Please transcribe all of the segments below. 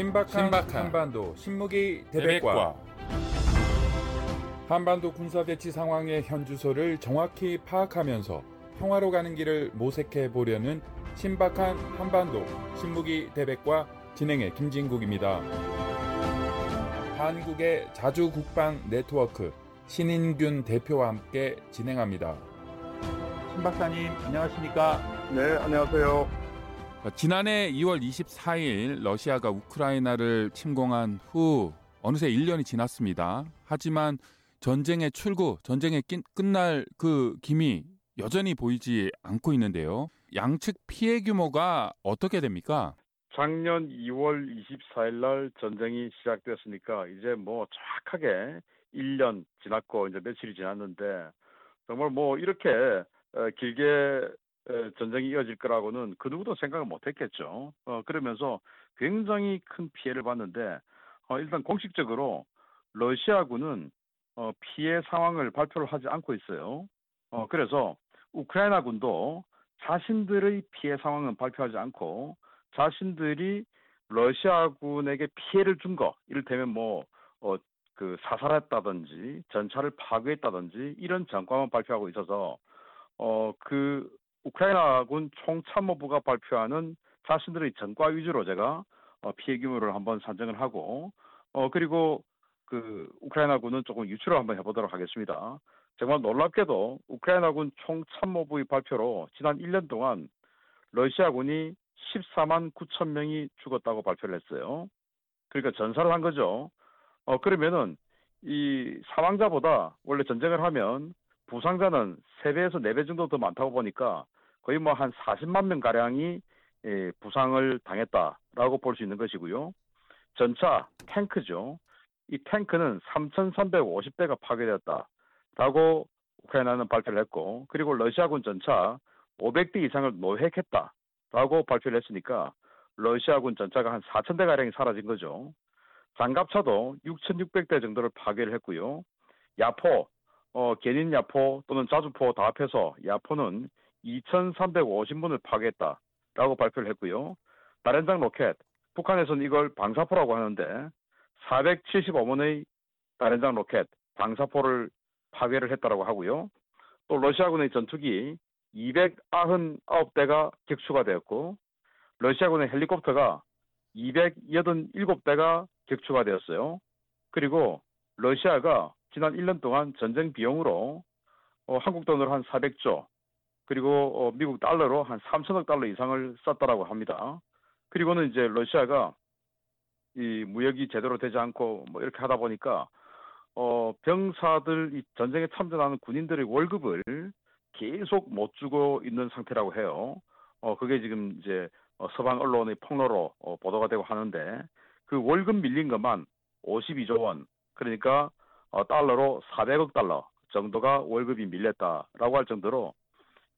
신박한, 신박한 한반도 신무기 대백과 한반도 군사대치 상황의 현주소를 정확히 파악하면서 평화로 가는 길을 모색해 보려는 신박한 한반도 신무기 대백과 진행의 김진국입니다. 한국의 자주 국방 네트워크 신인균 대표와 함께 진행합니다. 신 박사님 안녕하십니까? 네, 안녕하세요. 지난해 2월 24일 러시아가 우크라이나를 침공한 후 어느새 1년이 지났습니다. 하지만 전쟁의 출구, 전쟁의 끝날 그 김이 여전히 보이지 않고 있는데요. 양측 피해 규모가 어떻게 됩니까? 작년 2월 24일 날 전쟁이 시작됐으니까 이제 뭐 정확하게 1년 지났고 이제 며칠이 지났는데 정말 뭐 이렇게 길게 전쟁이 이어질 거라고는 그 누구도 생각을 못했겠죠. 어, 그러면서 굉장히 큰 피해를 봤는데 어, 일단 공식적으로 러시아군은 어, 피해 상황을 발표를 하지 않고 있어요. 어, 그래서 우크라이나군도 자신들의 피해 상황은 발표하지 않고 자신들이 러시아군에게 피해를 준 거, 이를테면 뭐, 어, 그 사살했다든지 전차를 파괴했다든지 이런 전과만 발표하고 있어서 어, 그 우크라이나군 총참모부가 발표하는 자신들의 전과 위주로 제가 어, 피해 규모를 한번 산정을 하고 어, 그리고 그 우크라이나군은 조금 유추를 한번 해보도록 하겠습니다. 정말 놀랍게도 우크라이나군 총참모부의 발표로 지난 1년 동안 러시아군이 14만 9천 명이 죽었다고 발표를 했어요. 그러니까 전사를 한 거죠. 어 그러면은 이 사망자보다 원래 전쟁을 하면 부상자는 3배에서 4배 정도 더 많다고 보니까 거의 뭐 한 40만 명 가량이 예, 부상을 당했다라고 볼 수 있는 것이고요. 전차 탱크죠. 이 탱크는 3,350대가 파괴되었다라고 우크라이나는 발표를 했고 그리고 러시아군 전차 500대 이상을 노획했다라고 발표를 했으니까 러시아군 전차가 한 4,000대 가량이 사라진 거죠. 장갑차도 6,600대 정도를 파괴를 했고요. 야포, 어, 견인 야포 또는 자주포 다 합해서 야포는 2,350문을 파괴했다라고 발표를 했고요. 다른장 로켓, 북한에서는 이걸 방사포라고 하는데 475문의 다른장 로켓, 방사포를 파괴를 했다라고 하고요. 또 러시아군의 전투기 299대가 격추가 되었고 러시아군의 헬리콥터가 287대가 격추가 되었어요. 그리고 러시아가 지난 1년 동안 전쟁 비용으로 어, 한국 돈으로 한 400조 그리고 어, 미국 달러로 한 3천억 달러 이상을 썼다라고 합니다. 그리고는 이제 러시아가 이 무역이 제대로 되지 않고 뭐 이렇게 하다 보니까 어, 병사들 이 전쟁에 참전하는 군인들의 월급을 계속 못 주고 있는 상태라고 해요. 어, 그게 지금 이제 어, 서방 언론의 폭로로 어, 보도가 되고 하는데 그 월급 밀린 것만 52조 원 그러니까 어, 달러로 400억 달러 정도가 월급이 밀렸다라고 할 정도로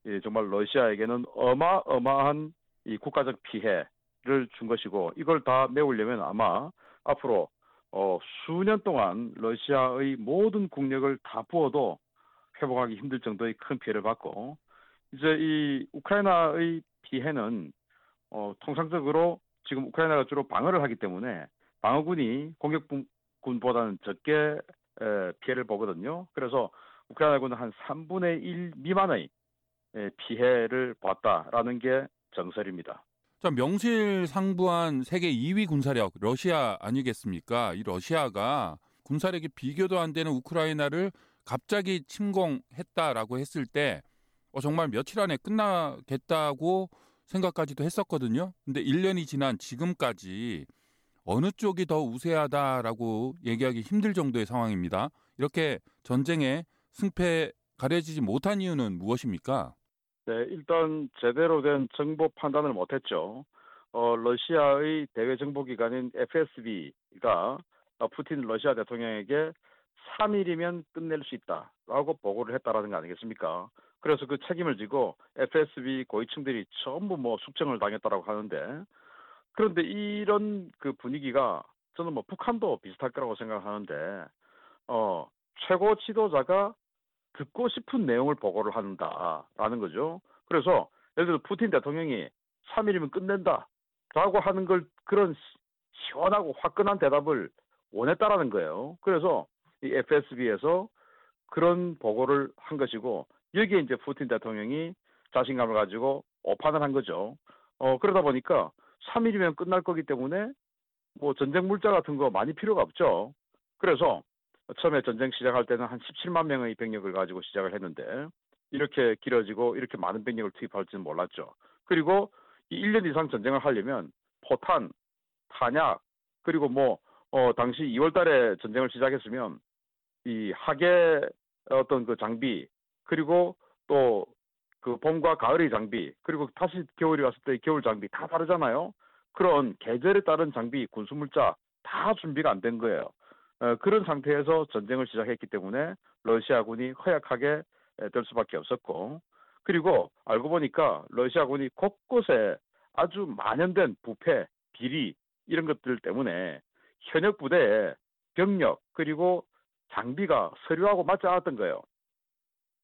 예, 정말 러시아에게는 어마어마한 이 국가적 피해를 준 것이고 이걸 다 메우려면 아마 앞으로 어, 수년 동안 러시아의 모든 국력을 다 부어도 회복하기 힘들 정도의 큰 피해를 받고 이제 이 우크라이나의 피해는 어, 통상적으로 지금 우크라이나가 주로 방어를 하기 때문에 방어군이 공격군보다는 적게 에, 피해를 보거든요. 그래서 우크라이나군은 한 3분의 1 미만의 에, 피해를 봤다라는 게 정설입니다. 자, 명실상부한 세계 2위 군사력 러시아 아니겠습니까? 이 러시아가 군사력이 비교도 안 되는 우크라이나를 갑자기 침공했다라고 했을 때 어, 정말 며칠 안에 끝나겠다고 생각까지도 했었거든요. 근데 1년이 지난 지금까지 어느 쪽이 더 우세하다라고 얘기하기 힘들 정도의 상황입니다. 이렇게 전쟁의 승패 가려지지 못한 이유는 무엇입니까? 네, 일단 제대로 된 정보 판단을 못했죠. 어, 러시아의 대외 정보 기관인 FSB가 푸틴 러시아 대통령에게 3일이면 끝낼 수 있다라고 보고를 했다라는 거 아니겠습니까? 그래서 그 책임을 지고 FSB 고위층들이 전부 뭐 숙청을 당했다라고 하는데 그런데 이런 그 분위기가 저는 뭐 북한도 비슷할 거라고 생각하는데 어 최고 지도자가 듣고 싶은 내용을 보고를 한다라는 거죠. 그래서 예를 들어 푸틴 대통령이 3일이면 끝낸다라고 하는 걸 그런 시원하고 화끈한 대답을 원했다라는 거예요. 그래서 이 FSB에서 그런 보고를 한 것이고 여기에 이제 푸틴 대통령이 자신감을 가지고 오판을 한 거죠. 어 그러다 보니까 3일이면 끝날 거기 때문에 뭐 전쟁 물자 같은 거 많이 필요가 없죠. 그래서 처음에 전쟁 시작할 때는 한 17만 명의 병력을 가지고 시작을 했는데 이렇게 길어지고 이렇게 많은 병력을 투입할지는 몰랐죠. 그리고 이 1년 이상 전쟁을 하려면 포탄, 탄약, 그리고 뭐, 어, 당시 2월 달에 전쟁을 시작했으면 이 하계 어떤 그 장비, 그리고 또 그 봄과 가을의 장비, 그리고 다시 겨울이 왔을 때 겨울 장비 다 다르잖아요. 그런 계절에 따른 장비, 군수물자 다 준비가 안 된 거예요. 어, 그런 상태에서 전쟁을 시작했기 때문에 러시아군이 허약하게 될 수밖에 없었고 그리고 알고 보니까 러시아군이 곳곳에 아주 만연된 부패, 비리 이런 것들 때문에 현역 부대에 병력 그리고 장비가 서류하고 맞지 않았던 거예요.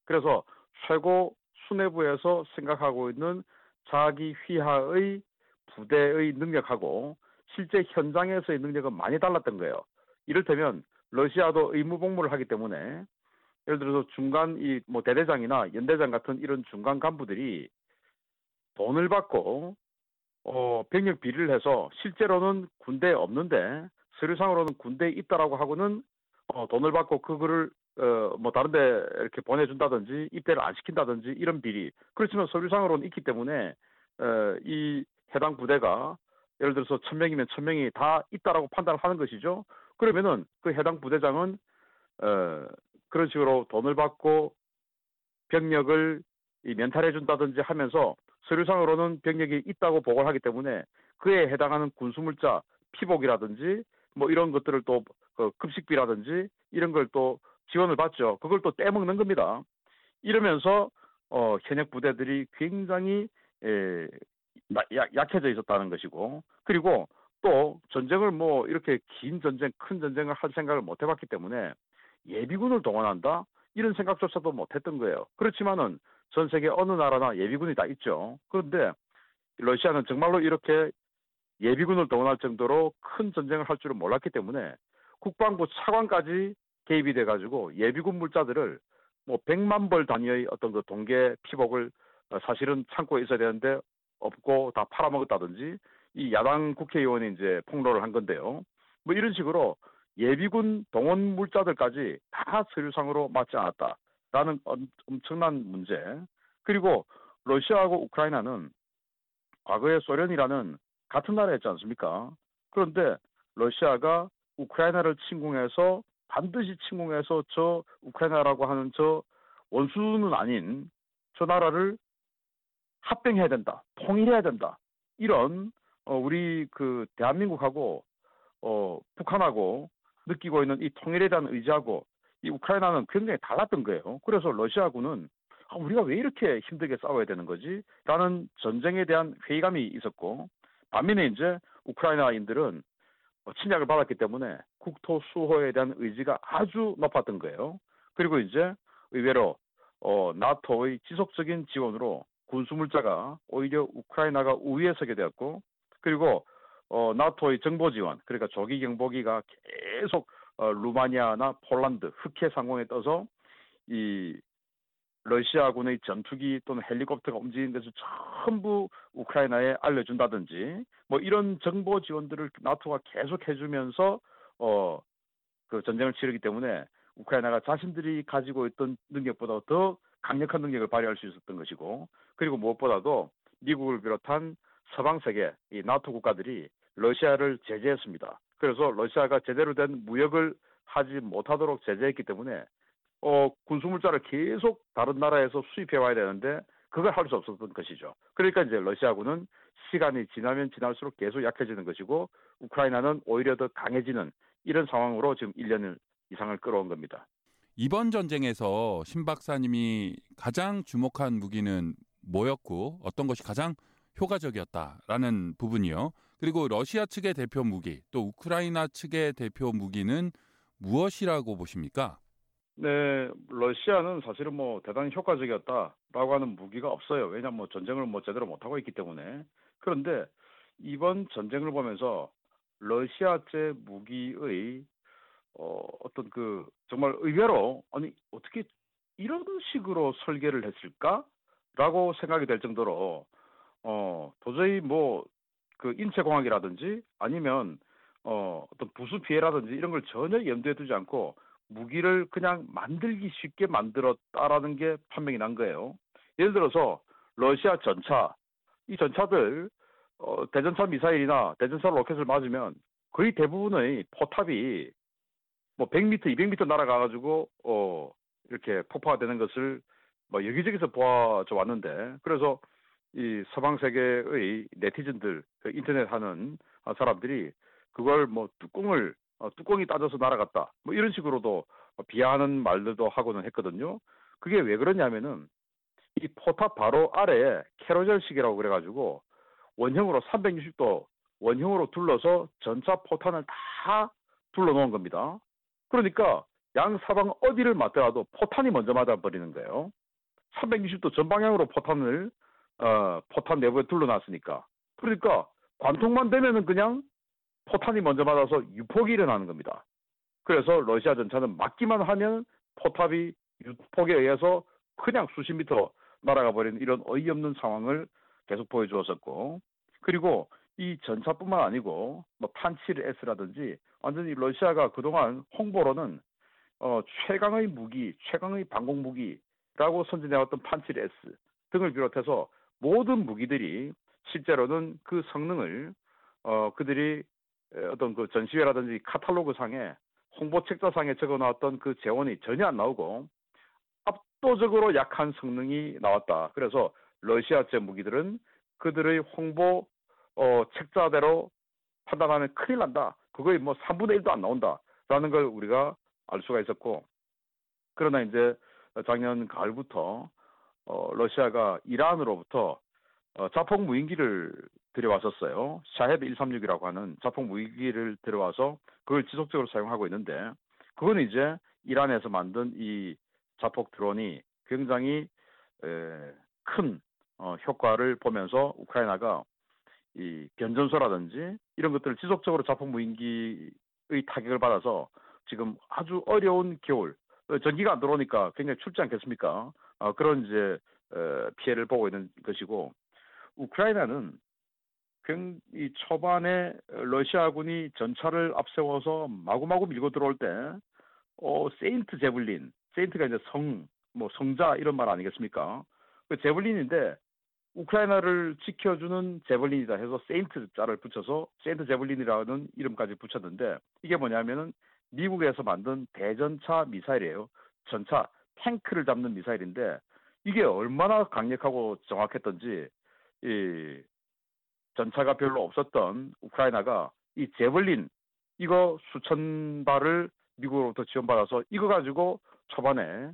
그래서 최고 수뇌부에서 생각하고 있는 자기 휘하의 부대의 능력하고 실제 현장에서의 능력은 많이 달랐던 거예요. 이를테면 러시아도 의무 복무를 하기 때문에 예를 들어서 중간 이 뭐 대대장이나 연대장 같은 이런 중간 간부들이 돈을 받고 어 병력 비리를 해서 실제로는 군대에 없는데 서류상으로는 군대에 있다라고 하고는 어 돈을 받고 그거를 어 뭐 다른데 이렇게 보내준다든지 입대를 안 시킨다든지 이런 비리 그렇지만 서류상으로는 있기 때문에 어 이 해당 부대가 예를 들어서 천 명이면 천 명이 다 있다라고 판단을 하는 것이죠. 그러면은 그 해당 부대장은 어 그런 식으로 돈을 받고 병력을 면탈해 준다든지 하면서 서류상으로는 병력이 있다고 보고를 하기 때문에 그에 해당하는 군수물자 피복이라든지 뭐 이런 것들을 또그 급식비라든지 이런 걸또 지원을 받죠. 그걸 또 떼먹는 겁니다. 이러면서 어 현역 부대들이 굉장히 에, 약, 약해져 있었다는 것이고 그리고 또 전쟁을 뭐 이렇게 긴 전쟁, 큰 전쟁을 할 생각을 못 해봤기 때문에 예비군을 동원한다? 이런 생각조차도 못 했던 거예요. 그렇지만은 전 세계 어느 나라나 예비군이 다 있죠. 그런데 러시아는 정말로 이렇게 예비군을 동원할 정도로 큰 전쟁을 할 줄은 몰랐기 때문에 국방부 차관까지 개입이 돼가지고 예비군 물자들을 뭐 100만 벌 단위의 어떤 그 동계 피복을 사실은 창고에 있어야 되는데 없고 다 팔아먹었다든지 이 야당 국회의원이 이제 폭로를 한 건데요. 뭐 이런 식으로 예비군 동원 물자들까지 다 서류상으로 맞지 않았다라는 엄청난 문제. 그리고 러시아하고 우크라이나는 과거에 소련이라는 같은 나라였지 않습니까? 그런데 러시아가 우크라이나를 침공해서 반드시 침공해서 저 우크라이나라고 하는 저 원수는 아닌 저 나라를 합병해야 된다, 통일해야 된다. 이런 어, 우리 그 대한민국하고 어, 북한하고 느끼고 있는 이 통일에 대한 의지하고 이 우크라이나는 굉장히 달랐던 거예요. 그래서 러시아군은 아, 우리가 왜 이렇게 힘들게 싸워야 되는 거지? 라는 전쟁에 대한 회의감이 있었고 반면에 이제 우크라이나인들은 어, 침략을 받았기 때문에 국토 수호에 대한 의지가 아주 높았던 거예요. 그리고 이제 의외로 어, 나토의 지속적인 지원으로 군수물자가 오히려 우크라이나가 우위에 서게 되었고 그리고 어, 나토의 정보 지원, 그러니까 조기 경보기가 계속 어, 루마니아나 폴란드, 흑해 상공에 떠서 이 러시아군의 전투기 또는 헬리콥터가 움직이는 것을 전부 우크라이나에 알려준다든지 뭐 이런 정보 지원들을 나토가 계속 해주면서 어 그 전쟁을 치르기 때문에 우크라이나가 자신들이 가지고 있던 능력보다 더 강력한 능력을 발휘할 수 있었던 것이고 그리고 무엇보다도 미국을 비롯한 서방 세계 이 나토 국가들이 러시아를 제재했습니다. 그래서 러시아가 제대로 된 무역을 하지 못하도록 제재했기 때문에 어, 군수물자를 계속 다른 나라에서 수입해 와야 되는데 그걸 할 수 없었던 것이죠. 그러니까 이제 러시아군은 시간이 지나면 지날수록 계속 약해지는 것이고 우크라이나는 오히려 더 강해지는 이런 상황으로 지금 1년 이상을 끌어온 겁니다. 이번 전쟁에서 신 박사님이 가장 주목한 무기는 뭐였고 어떤 것이 가장 효과적이었다라는 부분이요. 그리고 러시아 측의 대표 무기 또 우크라이나 측의 대표 무기는 무엇이라고 보십니까? 네, 러시아는 사실은 뭐 대단히 효과적이었다라고 하는 무기가 없어요. 왜냐하면 뭐 전쟁을 뭐 제대로 못 하고 있기 때문에. 그런데 이번 전쟁을 보면서 러시아제 무기의 어, 어떤 그 정말 의외로 아니 어떻게 이런 식으로 설계를 했을까라고 생각이 될 정도로 어 도저히 뭐 그 인체 공학이라든지 아니면 어 어떤 부수 피해라든지 이런 걸 전혀 염두에 두지 않고 무기를 그냥 만들기 쉽게 만들었다라는 게 판명이 난 거예요. 예를 들어서 러시아 전차 이 전차들 어, 대전차 미사일이나 대전차 로켓을 맞으면 거의 대부분의 포탑이 뭐 100m, 200m 날아가가지고 어 이렇게 폭파가 되는 것을 뭐 여기저기서 보아져 왔는데 그래서 이 서방 세계의 네티즌들 그 인터넷 하는 사람들이 그걸 뭐 뚜껑을 어, 뚜껑이 따져서 날아갔다 뭐 이런 식으로도 비하하는 말들도 하고는 했거든요. 그게 왜 그러냐면은 이 포탑 바로 아래에 캐로젤식이라고 그래가지고 원형으로 360도 원형으로 둘러서 전차 포탄을 다 둘러놓은 겁니다. 그러니까 양 사방 어디를 맞더라도 포탄이 먼저 맞아버리는 거예요. 360도 전방향으로 포탄을 어, 포탄 내부에 둘러놨으니까. 그러니까 관통만 되면은 그냥 포탄이 먼저 맞아서 유폭이 일어나는 겁니다. 그래서 러시아 전차는 맞기만 하면 포탑이 유폭에 의해서 그냥 수십 미터 날아가 버리는 이런 어이없는 상황을 계속 보여주었었고 그리고 이 전차뿐만 아니고 뭐 판치르 S라든지 완전히 러시아가 그동안 홍보로는 어, 최강의 무기, 최강의 방공 무기라고 선전해왔던 판치르 S 등을 비롯해서 모든 무기들이 실제로는 그 성능을 어, 그들이 어떤 그 전시회라든지 카탈로그 상에 홍보 책자상에 적어놨던 그 재원이 전혀 안 나오고 압도적으로 약한 성능이 나왔다. 그래서 러시아제 무기들은 그들의 홍보 어, 책자대로 판단하면 큰일 난다. 그거의 뭐 3분의 1도 안 나온다 라는 걸 우리가 알 수가 있었고 그러나 이제 작년 가을부터 어, 러시아가 이란으로부터 어, 자폭 무인기를 들여왔었어요. 샤헤드 136이라고 하는 자폭 무인기를 들여와서 그걸 지속적으로 사용하고 있는데 그거는 이제 이란에서 만든 이 자폭 드론이 굉장히 에, 큰 어, 효과를 보면서 우크라이나가 이 변전소라든지 이런 것들을 지속적으로 자폭 무인기의 타격을 받아서 지금 아주 어려운 겨울 어, 전기가 안 들어오니까 굉장히 춥지 않겠습니까? 어, 그런 이제 어, 피해를 보고 있는 것이고 우크라이나는 이 초반에 러시아군이 전차를 앞세워서 마구마구 밀고 들어올 때 어, Saint Javelin, Saint가 이제 성, 뭐 성자 이런 말 아니겠습니까? 그 Javelin인데 우크라이나를 지켜주는 Javelin이다 해서 Saint 자를 붙여서 Saint Javelin이라는 이름까지 붙였는데 이게 뭐냐면은 미국에서 만든 대전차 미사일이에요. 전차 탱크를 잡는 미사일인데 이게 얼마나 강력하고 정확했던지 이 전차가 별로 없었던 우크라이나가 이 제블린 이거 수천 발을 미국으로부터 지원받아서 이거 가지고 초반에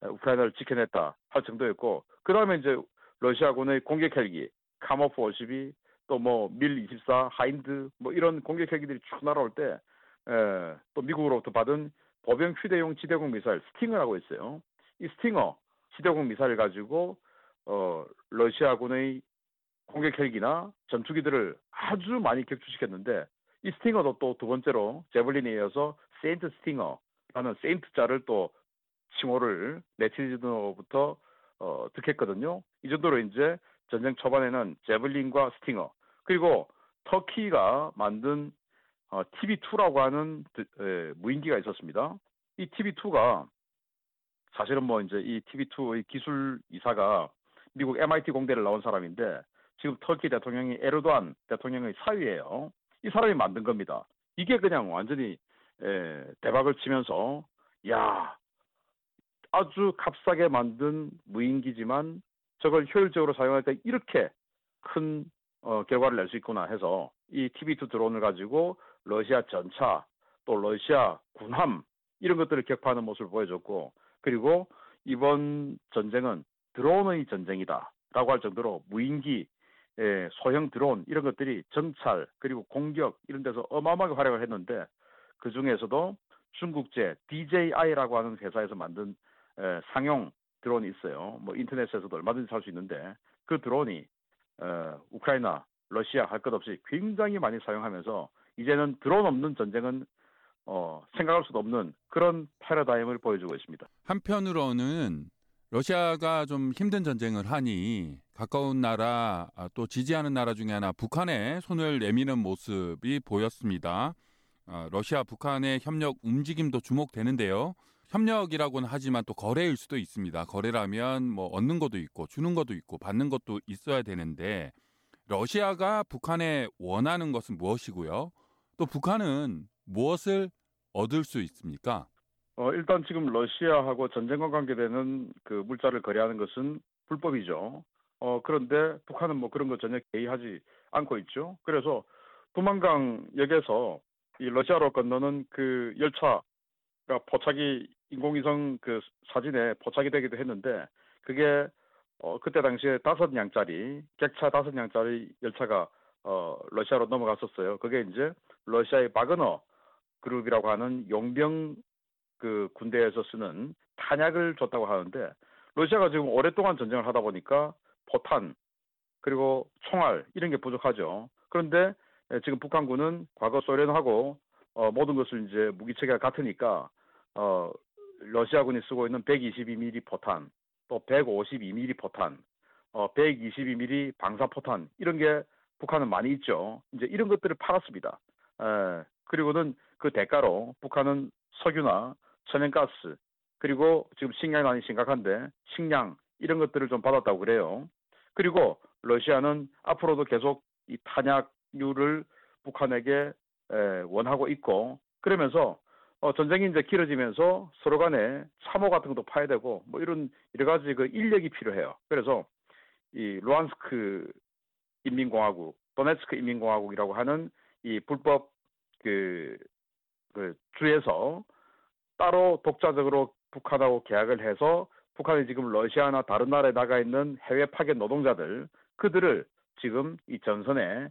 우크라이나를 지켜냈다 할 정도였고 그 다음에 이제 러시아군의 공격 헬기 카모프 52또뭐 밀 24 하인드 뭐 이런 공격 헬기들이 쭉 날아올 때 에, 또 미국으로부터 받은 보병 휴대용 지대공 미사일 Stinger라고 있어요. 이 Stinger 지대공 미사일 가지고 어 러시아군의 공격 헬기나 전투기들을 아주 많이 격추시켰는데 이 Stinger도 또 두 번째로 Javelin에 이어서 Saint Stinger라는 Saint 자를 또 칭호를 네티즌으로부터 어, 득했거든요. 이 정도로 이제 전쟁 초반에는 Javelin과 Stinger 그리고 터키가 만든 어, TB2라고 하는 에, 무인기가 있었습니다. 이 TB2가 사실은 뭐 이제 이 TB2의 기술 이사가 미국 MIT 공대를 나온 사람인데 지금 터키 대통령이 에르도안 대통령의 사위예요. 이 사람이 만든 겁니다. 이게 그냥 완전히 에, 대박을 치면서 야 아주 값싸게 만든 무인기지만 저걸 효율적으로 사용할 때 이렇게 큰 어, 결과를 낼 수 있구나 해서 이 TB2 드론을 가지고 러시아 전차 또 러시아 군함 이런 것들을 격파하는 모습을 보여줬고 그리고 이번 전쟁은 드론의 전쟁이다라고 할 정도로 무인기 예, 소형 드론 이런 것들이 정찰 그리고 공격 이런 데서 어마어마하게 활약을 했는데 그 중에서도 중국제 DJI라고 하는 회사에서 만든 에, 상용 드론이 있어요. 뭐 인터넷에서도 얼마든지 살 수 있는데 그 드론이 어, 우크라이나, 러시아 할 것 없이 굉장히 많이 사용하면서 이제는 드론 없는 전쟁은 어, 생각할 수도 없는 그런 패러다임을 보여주고 있습니다. 한편으로는 러시아가 좀 힘든 전쟁을 하니 가까운 나라 아, 또 지지하는 나라 중에 하나 북한에 손을 내미는 모습이 보였습니다. 아, 러시아 북한의 협력 움직임도 주목되는데요. 협력이라고는 하지만 또 거래일 수도 있습니다. 거래라면 뭐 얻는 것도 있고 주는 것도 있고 받는 것도 있어야 되는데 러시아가 북한에 원하는 것은 무엇이고요? 또 북한은 무엇을 얻을 수 있습니까? 어, 일단 지금 러시아하고 전쟁과 관계되는 그 물자를 거래하는 것은 불법이죠. 어, 그런데 북한은 뭐 그런 거 전혀 개의하지 않고 있죠. 그래서 두만강역에서 이 러시아로 건너는 그 열차가 포착이 인공위성 그 사진에 포착이 되기도 했는데 그게 어, 그때 당시에 다섯 냥짜리 객차 다섯 냥짜리 열차가 어, 러시아로 넘어갔었어요. 그게 이제 러시아의 바그너 그룹이라고 하는 용병 그 군대에서 쓰는 탄약을 줬다고 하는데 러시아가 지금 오랫동안 전쟁을 하다 보니까 포탄 그리고 총알 이런 게 부족하죠. 그런데 지금 북한군은 과거 소련하고 어, 모든 것을 이제 무기 체계가 같으니까 어, 러시아군이 쓰고 있는 122mm 포탄 또 152mm 포탄 어, 122mm 방사 포탄 이런 게 북한은 많이 있죠. 이제 이런 것들을 팔았습니다. 에, 그리고는 그 대가로 북한은 석유나 천연가스 그리고 지금 식량이 많이 심각한데 식량 이런 것들을 좀 받았다고 그래요. 그리고 러시아는 앞으로도 계속 이 탄약류를 북한에게 에, 원하고 있고 그러면서 어, 전쟁이 이제 길어지면서 서로 간에 참호 같은 것도 파야 되고 뭐 이런 여러 가지 그 인력이 필요해요. 그래서 이 루안스크 인민공화국, 도네츠크 인민공화국이라고 하는 이 불법 그, 그 주에서 따로 독자적으로 북한하고 계약을 해서 북한이 지금 러시아나 다른 나라에 나가 있는 해외 파견 노동자들 그들을 지금 이 전선에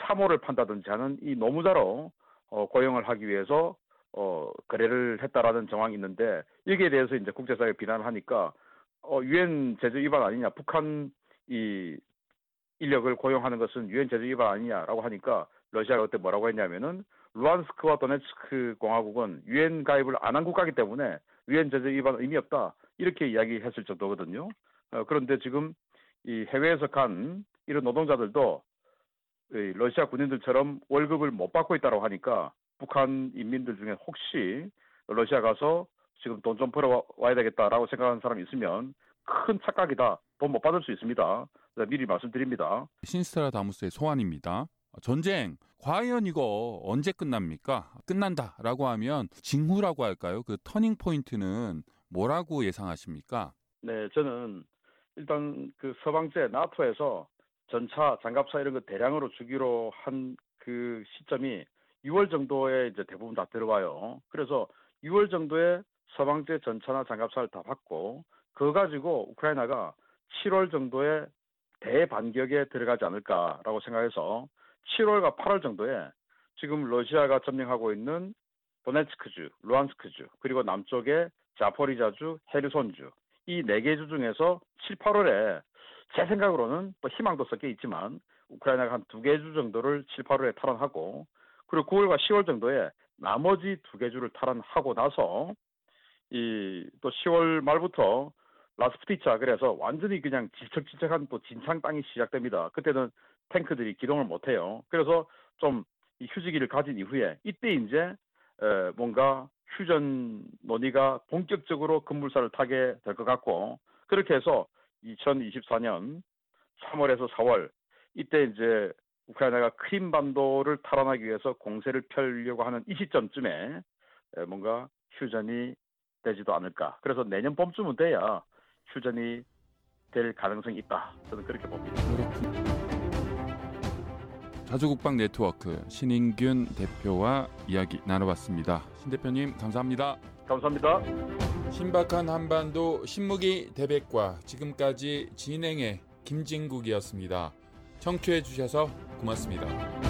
참호를 판다든지 하는 이 노무자로 어, 고용을 하기 위해서 어, 거래를 했다라는 정황이 있는데 여기에 대해서 이제 국제사회 비난을 하니까 어, 유엔 제재 위반 아니냐 북한 이 인력을 고용하는 것은 유엔 제재 위반 아니냐라고 하니까 러시아가 그때 뭐라고 했냐면은 루안스크와 도네츠크 공화국은 유엔 가입을 안 한 국가이기 때문에 유엔 제재 위반 의미 없다 이렇게 이야기했을 정도거든요. 어, 그런데 지금 이 해외에서 간 이런 노동자들도 러시아 군인들처럼 월급을 못 받고 있다고 하니까 북한 인민들 중에 혹시 러시아 가서 지금 돈 좀 벌어 와야 되겠다라고 생각하는 사람이 있으면 큰 착각이다. 돈 못 받을 수 있습니다. 미리 말씀드립니다. 신스트라다무스의 소환입니다. 전쟁 과연 이거 언제 끝납니까? 끝난다라고 하면 징후라고 할까요? 그 터닝 포인트는 뭐라고 예상하십니까? 네, 저는 일단 그 서방제 나토에서 전차, 장갑차 이런 거 대량으로 주기로 한 그 시점이 6월 정도에 이제 대부분 다 들어와요. 그래서 6월 정도에 서방제 전차나 장갑차를 다 받고 그거 가지고 우크라이나가 7월 정도에 대반격에 들어가지 않을까라고 생각해서 7월과 8월 정도에 지금 러시아가 점령하고 있는 도네츠크주, 루안스크주, 그리고 남쪽에 자포리자주, 헤르손주 이 네 개 주 중에서 7, 8월에 제 생각으로는 또 희망도 섞여 있지만 우크라이나가 한 두 개 주 정도를 7, 8월에 탈환하고 그리고 9월과 10월 정도에 나머지 두 개 주를 탈환하고 나서 이 또 10월 말부터 라스푸티차 그래서 완전히 그냥 질척질척한 또 진창 땅이 시작됩니다. 그때는 탱크들이 기동을 못해요. 그래서 좀 휴지기를 가진 이후에 이때 이제 에, 뭔가 휴전 논의가 본격적으로 급물살을 타게 될 것 같고 그렇게 해서 2024년 3월에서 4월 이때 이제 우크라이나가 크림반도를 탈환하기 위해서 공세를 펴려고 하는 이 시점쯤에 뭔가 휴전이 되지도 않을까. 그래서 내년 봄쯤은 돼야 휴전이 될 가능성이 있다. 저는 그렇게 봅니다. 자주국방 네트워크 신인균 대표와 이야기 나눠봤습니다. 신 대표님 감사합니다. 감사합니다. 신박한 한반도 신무기 대백과 지금까지 진행의 김진국이었습니다. 청취해 주셔서 고맙습니다.